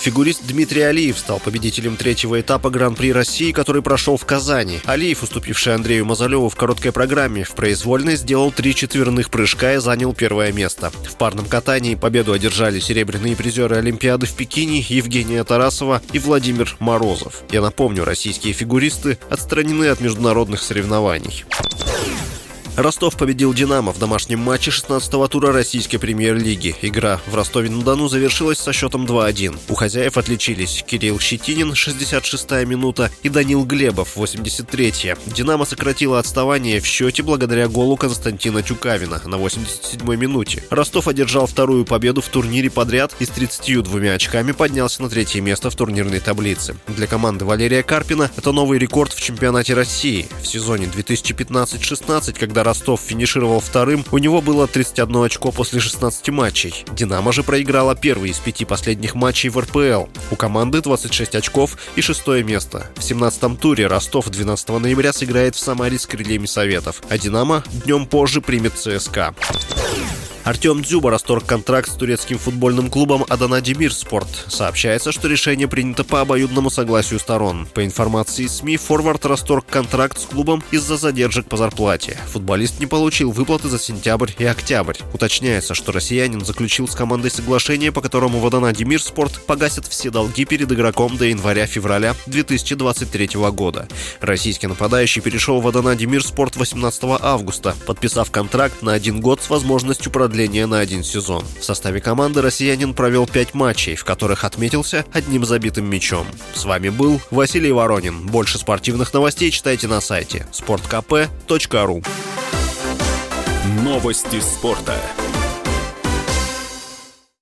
Фигурист Дмитрий Алиев стал победителем третьего этапа Гран-при России, который прошел в Казани. Алиев, уступивший Андрею Мазалеву в короткой программе, в произвольной сделал три четверных прыжка и занял первое место. В парном катании победу одержали серебряные призеры Олимпиады в Пекине Евгения Тарасова и Владимир Морозов. Я напомню, российские фигуристы отстранены от международных соревнований. Ростов победил «Динамо» в домашнем матче 16-го тура российской премьер-лиги. Игра в Ростове-на-Дону завершилась со счетом 2-1. У хозяев отличились Кирилл Щетинин, 66-я минута, и Данил Глебов, 83-я. «Динамо» сократило отставание в счете благодаря голу Константина Тюкавина на 87-й минуте. Ростов одержал вторую победу в турнире подряд и с 32 очками поднялся на третье место в турнирной таблице. Для команды Валерия Карпина это новый рекорд в чемпионате России. В сезоне 2015-16, когда Ростов финишировал вторым, у него было 31 очко после 16 матчей. «Динамо» же проиграла первый из пяти последних матчей в РПЛ. У команды 26 очков и шестое место. В 17-м туре Ростов 12 ноября сыграет в Самаре с крыльями Советов, а «Динамо» днем позже примет ЦСКА. Артем Дзюба расторг контракт с турецким футбольным клубом Адана Демир Спорт. Сообщается, что решение принято по обоюдному согласию сторон. По информации СМИ, форвард расторг контракт с клубом из-за задержек по зарплате. Футболист не получил выплаты за сентябрь и октябрь. Уточняется, что россиянин заключил с командой соглашение, по которому в Адана Демир Спорт погасит все долги перед игроком до января-февраля 2023 года. Российский нападающий перешел в Адана Демир Спорт 18 августа, подписав контракт на один год с возможностью продления продление на один сезон. В составе команды россиянин провел пять матчей, в которых отметился одним забитым мячом. С вами был Василий Воронин. Больше спортивных новостей читайте на сайте sportkp.ru Новости спорта.